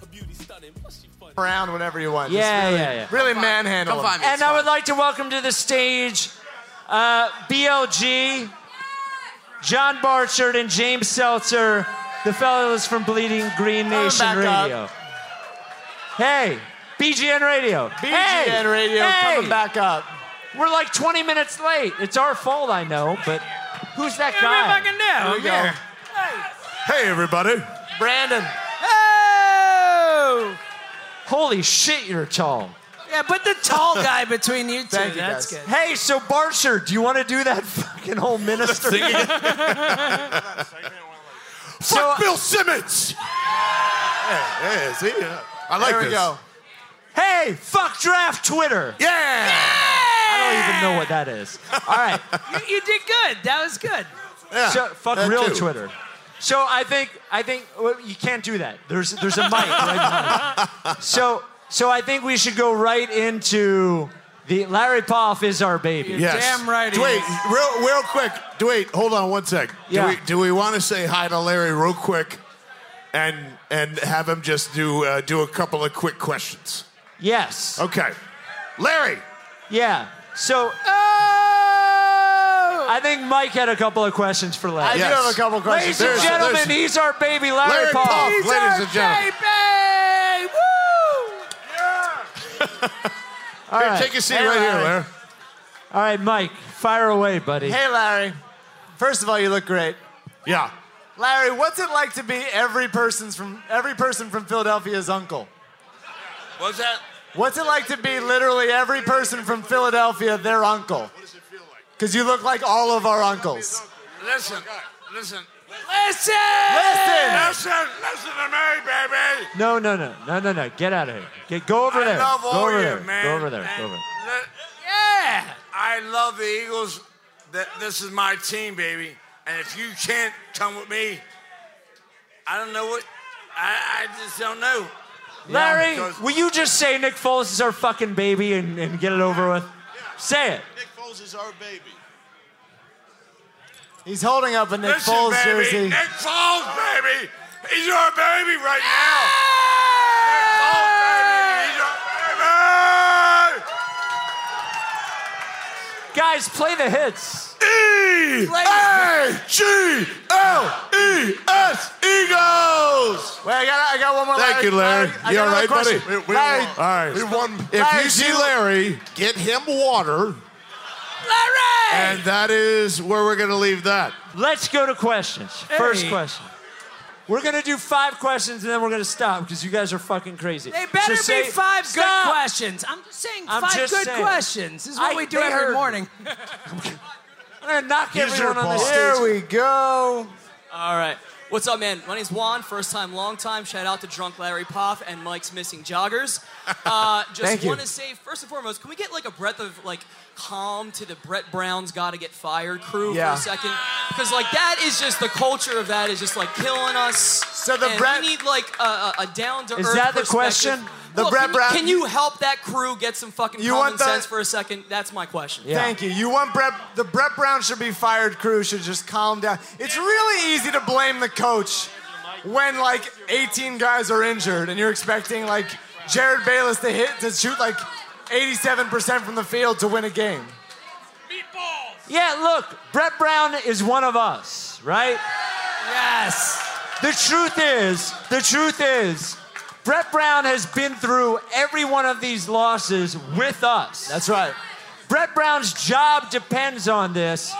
Her beauty stunning, plus she funny. around whenever you want. Yeah, Just really, yeah, yeah. Really manhandle Come him. find me. And It's I fine. would like to welcome to the stage uh, BLG, John Barchard, and James Seltzer, the fellows from Bleeding Green Nation back up. Radio. Hey, BGN Radio. BGN Hey, Radio hey. coming back up. We're like 20 minutes late. It's our fault, I know, but who's that guy? fucking Here we go. Hey, everybody. Brandon. Oh! Holy shit, you're tall. Yeah, put the tall guy between you two. Thank you, That's guys. good. Hey, so Barcher, do you want to do that fucking whole minister? so, Fuck Bill Simmons. Yeah, yeah, see, yeah. I like There we this. go. hey, fuck draft Twitter. Yeah. I don't even know what that is. All right, You, you did good. That was good. yeah. so fuck that real too. Twitter. So I think I think well, you can't do that. There's there's a mic right behind. So so I think we should go right into the Larry Poff is our baby. Yes. Damn right he Wait, real, real quick. Wait, hold on one sec. Yeah. Do we, do we want to say hi to Larry real quick, and and have him just do uh, do a couple of quick questions? Yes. Okay, Larry. Yeah. So oh! I think Mike had a couple of questions for I Larry. Yes. do have a couple questions. Ladies and There's- gentlemen, there's- he's our baby Larry, Larry Poff. Poff, ladies and gentlemen. Baby! Woo! All Here, right. take a seat Hey, right here, Larry. Larry. All right, Mike, fire away, buddy. Hey, Larry. First of all, you look great. Yeah. Larry, what's it like to be every person's from every person from Philadelphia's uncle? What's that? What's it like to be literally every person from Philadelphia their uncle? What does it feel like? Because you look like all of our uncles. Listen, listen. Listen! Listen! Listen, listen to me, baby. No, no, no, no, no, no. Get out of here. Get, go over I there. love go all over you, there. man. Go over there. And Go over. le- Yeah! I love the Eagles. Th- This is my team, baby. And if you can't come with me, I don't know what. I, I just don't know. Larry, because- will you just say Nick Foles is our fucking baby and, and get it over with? Say it. Nick Foles is our baby. He's holding up a Nick Listen, Foles baby. jersey. Nick Foles, baby. He's your baby right now. Nick Foles, baby. He's your baby. Guys, play the hits. E A G L E S Eagles. Wait, I got, I got one more. Thank you, Larry. I You got all buddy? We- we Larry, won. All right. we won. If Larry, you see Larry, get him water, Larry! and that is where we're going to leave that. Let's go to questions. First question. We're gonna do five questions and then we're gonna stop because you guys are fucking crazy. They better So say- be five good Stop! questions. I'm just saying I'm five just good saying. questions. This is what I- we do they every heard morning. I'm gonna knock Use everyone on the paw. stage. Here we go. All right. What's up, man? My name's Juan. First time, long time. Shout out to Drunk Larry Poff and Mike's Missing Joggers. Uh, Thank just you. want to say, first and foremost, can we get like a breath of like calm to the Brett Brown's Got to Get Fired crew Yeah. for a second? Because like that is just the culture of that is just like killing us. So the Brett- we need like a, a, down to earth. Is that the question? The Look, Brett can, Brown- can you help that crew get some fucking You common want the- sense for a second? That's my question. Yeah. Thank you. You want Brett? The Brett Brown should be fired. Crew should just calm down. It's really easy to blame the coach when like 18 guys are injured and you're expecting like Jerryd Bayless to hit to shoot like 87% from the field to win a game. Meatballs. Yeah, look, Brett Brown is one of us, right? yes. The truth is, the truth is, Brett Brown has been through every one of these losses with us. That's right. Brett Brown's job depends on this.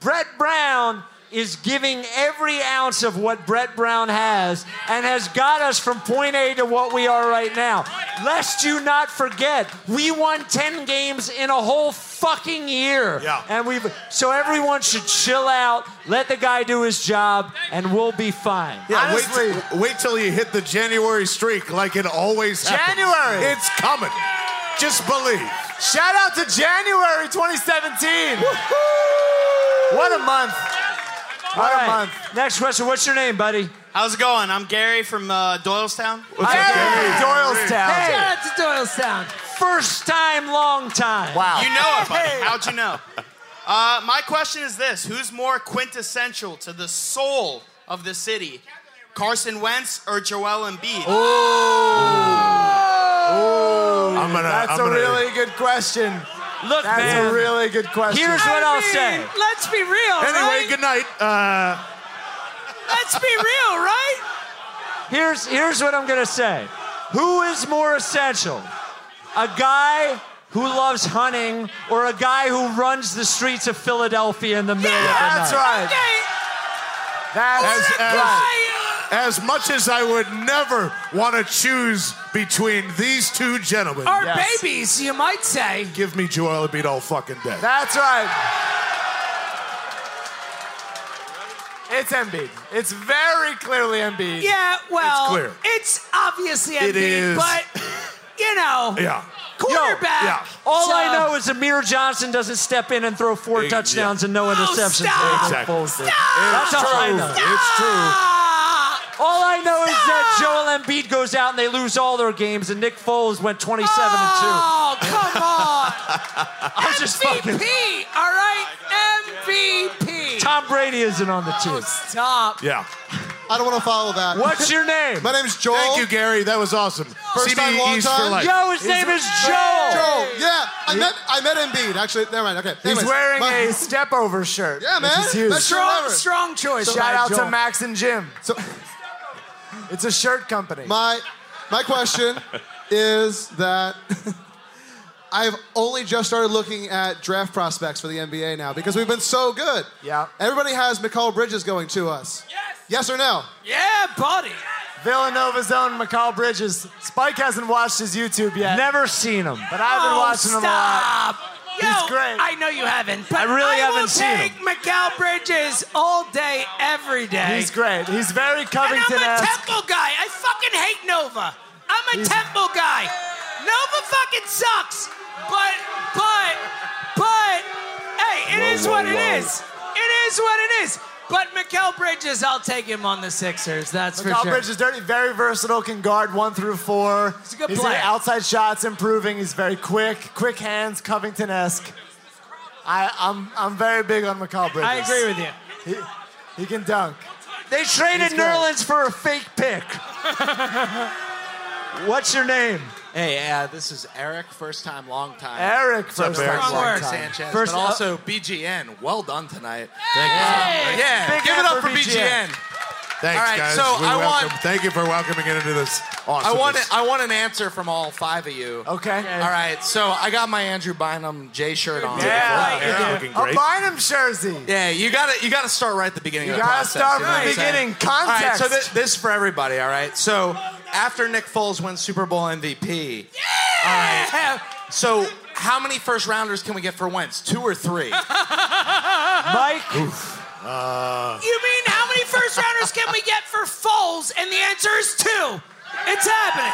Brett Brown is giving every ounce of what Brett Brown has and has got us from point A to what we are right now. Lest you not forget, we won 10 games in a whole fucking year. Yeah. And we've so everyone should chill out, let the guy do his job, and we'll be fine. Yeah, wait, Honestly- t- wait till you hit the January streak like it always happens. January. It's coming. Just believe. Shout out to January 2017. What a month. All What a month. Next question. What's your name, buddy? How's it going? I'm Gary from uh, Doylestown. Hey, Doylestown. Hey. Shout out to Doylestown. First time, long time. Wow. You know it, buddy. How'd you know? Uh, my question is this Who's more quintessential to the soul of the city? Carson Wentz or Joel Embiid? I'm gonna. That's I'm a gonna, really good question. Look, That's man. a really good question. Here's what I I'll say. Let's be real, Anyway, right? good night. Uh, Let's be real, right? Here's here's what I'm gonna say. Who is more essential? A guy who loves hunting or a guy who runs the streets of Philadelphia in the middle of the That's night? right. Okay. That's as, as, right. as much as I would never want to choose between these two gentlemen, Our Yes. babies, you might say. give me Joel Embiid all fucking day. That's right. It's Embiid. It's very clearly Embiid. Yeah, well, it's clear. it's obviously It Embiid, is. but you know, yeah. quarterback. yeah. All I know is Amir Johnson doesn't step in and throw four Yeah. touchdowns and no interceptions. stop! Exactly. That's all I know. It's true. All I know is that Joel Embiid goes out and they lose all their games, and Nick Foles went 27 oh, come on. and 2. I'm just fucking. MVP, all right? MVP. Tom Brady isn't on the Oh, team. stop. Yeah. I don't want to follow that. What's your name? My name's Joel. Thank you, Gary. That was awesome. First CB time, long East time. for life. Yo, his name is Joel. Joel. Yeah, I met I met Embiid. Actually, never mind. Okay. He's Anyways, wearing my- a step over shirt. Yeah, which man. is huge. Best shirt Strong, strong choice. Shout out Joel. to Max and Jim. So It's a shirt company. my my question is that I've only just started looking at draft prospects for the NBA now because we've been so good. Yeah. Everybody has Mikal Bridges going to us. Yes. Yes or no? Yeah, buddy. Villanova's own Mikal Bridges. Spike hasn't watched his YouTube yet, Never seen him. but I've been oh, watching him a lot. Yo, He's great. I know you haven't, but I really will haven't seen take him. Mikal Bridges all day, every day. He's great. He's very and I'm a Temple guy. I fucking hate Nova. I'm a He's- Temple guy. Nova fucking sucks. But, but, but, hey, it is what it is. It is what it is. But Mikal Bridges, I'll take him on the Sixers. That's for Mikal sure. Bridges, is dirty, very versatile, can guard one through four. He's a good He's player. outside shots improving. He's very quick, quick hands, Covington-esque. I, I'm, I'm very big on Mikal Bridges. I agree with you. He, he can dunk. They traded He's. Nerlens for a fake pick. What's your name? Hey, uh, this is Eric, first time, long time. Eric, up, first Eric? time, Strong long time. Sanchez, First- but also BGN. Well done tonight. Hey! Yeah, Big give it up for for BGN. BGN. Thanks, All right, guys. so We I welcome, want- Thank you for welcoming it into this awesome. I awesome. want I want an answer from all five of you. Okay. All right, so I got my Andrew Bynum J shirt on. Yeah. Eric yeah. looking A. Bynum jersey. Yeah, you gotta you gotta start right at the beginning You gotta process. start you from know the what saying? beginning. Context. All right, so thi- this is for everybody. All right, so after Nick Foles wins Super Bowl MVP, all right. So how many first rounders can we get for Wentz? Two or three? Mike? Uh, you mean how many first rounders can we get for Foles? And the answer is two. It's happening.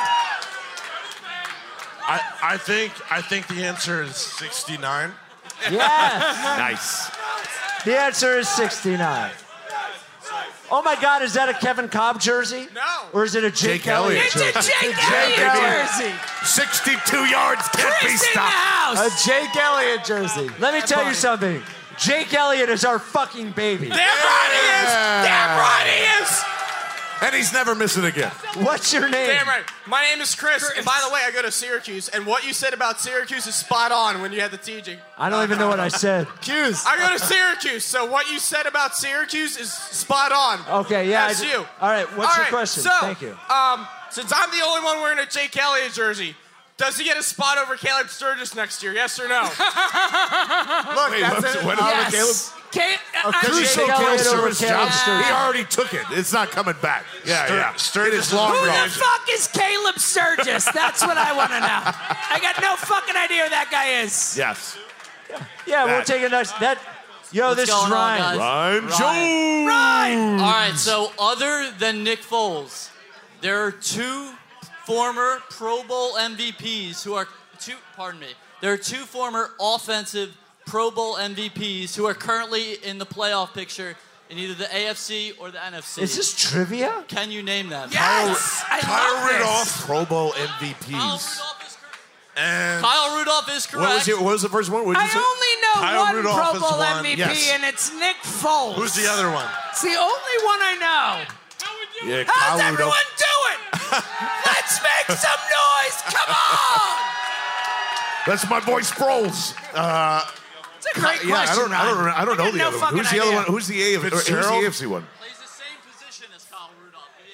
I, I think I think the answer is 69. Yes. Nice. The answer is 69. Oh my God, is that a Kevin Kolb jersey? No. Or is it a Jake, Jake Elliott It's jersey. a Jake Jake Elliott Elliott. jersey. 62 yards can't be Chris in the stopped. A house. Jake Elliott jersey. Let me tell you something. Jake Elliott is our fucking baby. Damn right he is. Damn right he is. And he's never missing again. What's your name? Damn right. My name is Chris, and by the way, I go to Syracuse. And what you said about Syracuse is spot on when you had the TJ. I don't even know what I said. Q's. I go to Syracuse, so what you said about Syracuse is spot on. Okay, yeah. That's you. All right, what's All your right, question? So, Thank you. Um, since I'm the only one wearing a Jake Elliott jersey, does he get a spot over Caleb Sturgis next year? Yes or no? Look, Wait, that's what's- it. what- Caleb- Yes. Caleb, I- Crucial Caleb Sturgis job. Sturgis. He already took it. It's not coming back. Yeah, Stur- yeah. Sturgis it is is long Who gone. the fuck is Caleb Sturgis? That's what I want to know. I got no fucking idea who that guy is. Yes. Yeah, we'll That- take a next. That, yo, What's this is going on, Ryan. guys? Ryan Ryan. Jones. Right. All right, so other than Nick Foles, there are two former Pro Bowl MVPs who are two. Pardon me. There are two former offensive Pro Bowl MVPs who are currently in the playoff picture in either the AFC or the NFC. Is this trivia? Can you name them? Yes. I Kyle love this. Rudolph, Pro Bowl Kyle MVPs. Rudolph is correct. And Kyle Rudolph is correct. what was, it, what was the first one? What I say? only know Kyle one Rudolph Pro Bowl one. MVP, Yes. and it's Nick Foles. Who's the other one? It's the only one I know. Yeah, How's Kyle everyone Rudolph. doing? Let's make some noise. Come on. That's my boy Sproles. Uh, It's a great yeah, I question, don't, I don't, Ron. I don't know got the no other one. Who's the other idea. one? Who's the AFC? Who's the Fitzgerald? AFC one?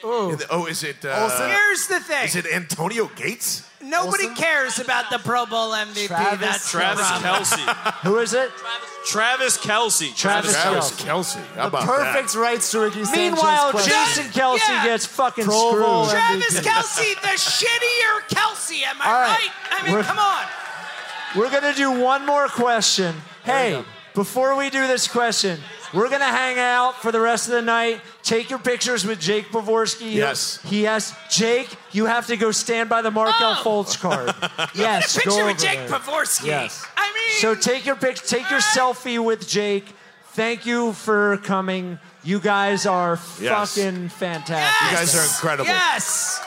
Ooh. Oh, is it? Uh, Here's the thing. Is it Antonio Gates? Nobody cares about the Pro Bowl MVP. Travis- That's Travis Kelce. Who is it? Travis Kelce. Travis Travis Kelce. How The about perfect rights to Ricky Sanchez Meanwhile, question. Jason Kelce Yeah. gets fucking Pro Bowl screwed. Travis MVP. Kelce, the shittier Kelce. Am I All right? right. I mean, We're- come on. We're gonna do one more question. Hey, before we do this question, we're gonna hang out for the rest of the night. Take your pictures with Jake Pavorsky. Yes. He has Jake. You have to go stand by the Markelle Oh. Fultz card. yes. a picture go with over Jake there. Pavorsky. Yes. I mean, So take your pic. Take your ah. selfie with Jake. Thank you for coming. You guys are Yes. fucking fantastic. You guys are incredible. yes.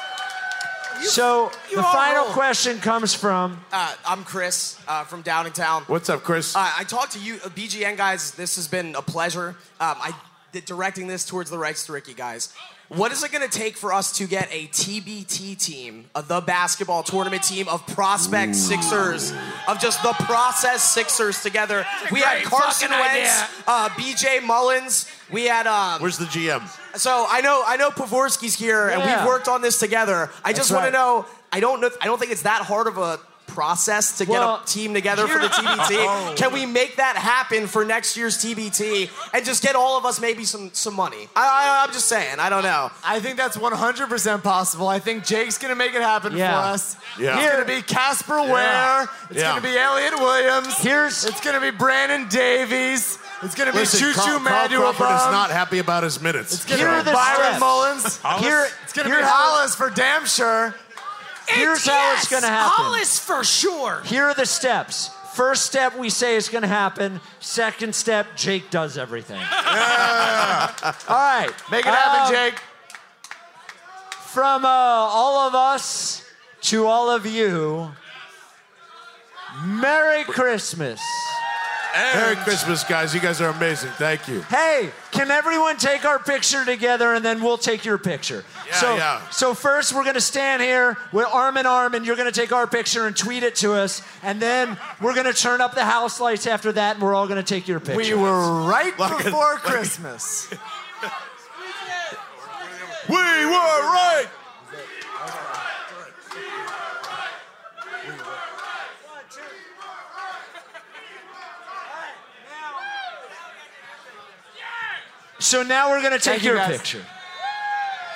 So you the final roll. question comes from Uh, I'm Chris uh, from Downingtown. What's up, Chris? Uh, I talked to you, uh, BGN guys. This has been a pleasure. Um, I did directing this towards the rights to Ricky guys. What is it going to take for us to get a TBT team, uh, the basketball tournament team of prospect Sixers, of just the process Sixers together? We had Carson fucking Wentz, uh, BJ Mullens. We had um, Where's the GM? so I know I know Pavorsky's here, and Yeah. we've worked on this together. I just That's want right. to know. I don't know. I don't think it's that hard of a process to get a team together for the TBT. Oh. Can we make that happen for next year's TBT and just get all of us maybe some some money? I, I, I'm just saying. I don't know. I think that's 100% possible. I think Jake's going to make it happen Yeah. for us. Yeah. It's going to be Casper Ware. It's Yeah. going to be Elliot Williams. Here's- It's going to be Brandon Davies. It's going to be Listen, Choo Carl, Choo Carl Manuel Crawford is not happy about his minutes. It's going Here to are be the Byron steps. Mullens. Here, It's going to be Hollis for damn sure. Here's It- how it's yes, gonna happen. Hollis for sure. Here are the steps. First step, we say is going to happen. Second step, Jake does everything. All right. Make it happen, Um, Jake. From uh, all of us to all of you, Merry Christmas. Merry Christmas, guys. You guys are amazing. Thank you. Hey, can everyone take our picture together and then we'll take your picture? Yeah, so, yeah. so first we're gonna stand here with arm in arm and you're gonna take our picture and tweet it to us, and then we're gonna turn up the house lights after that and we're all gonna take your picture. We were right Like a- before like a- Christmas. We were right. So now we're gonna take Thank you, your picture.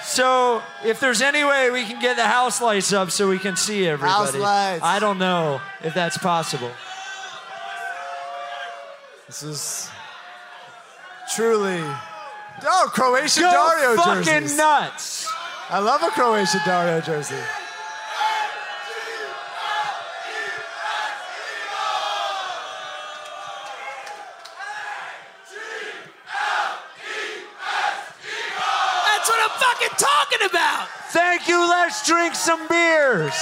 So if there's any way we can get the house lights up so we can see everybody. lights. I don't know if that's possible. This is truly. Oh, Croatian Go Dario fucking jerseys. nuts. I love a Croatian Dario jersey. That's what I'm fucking talking about. Thank you. Let's drink some beers.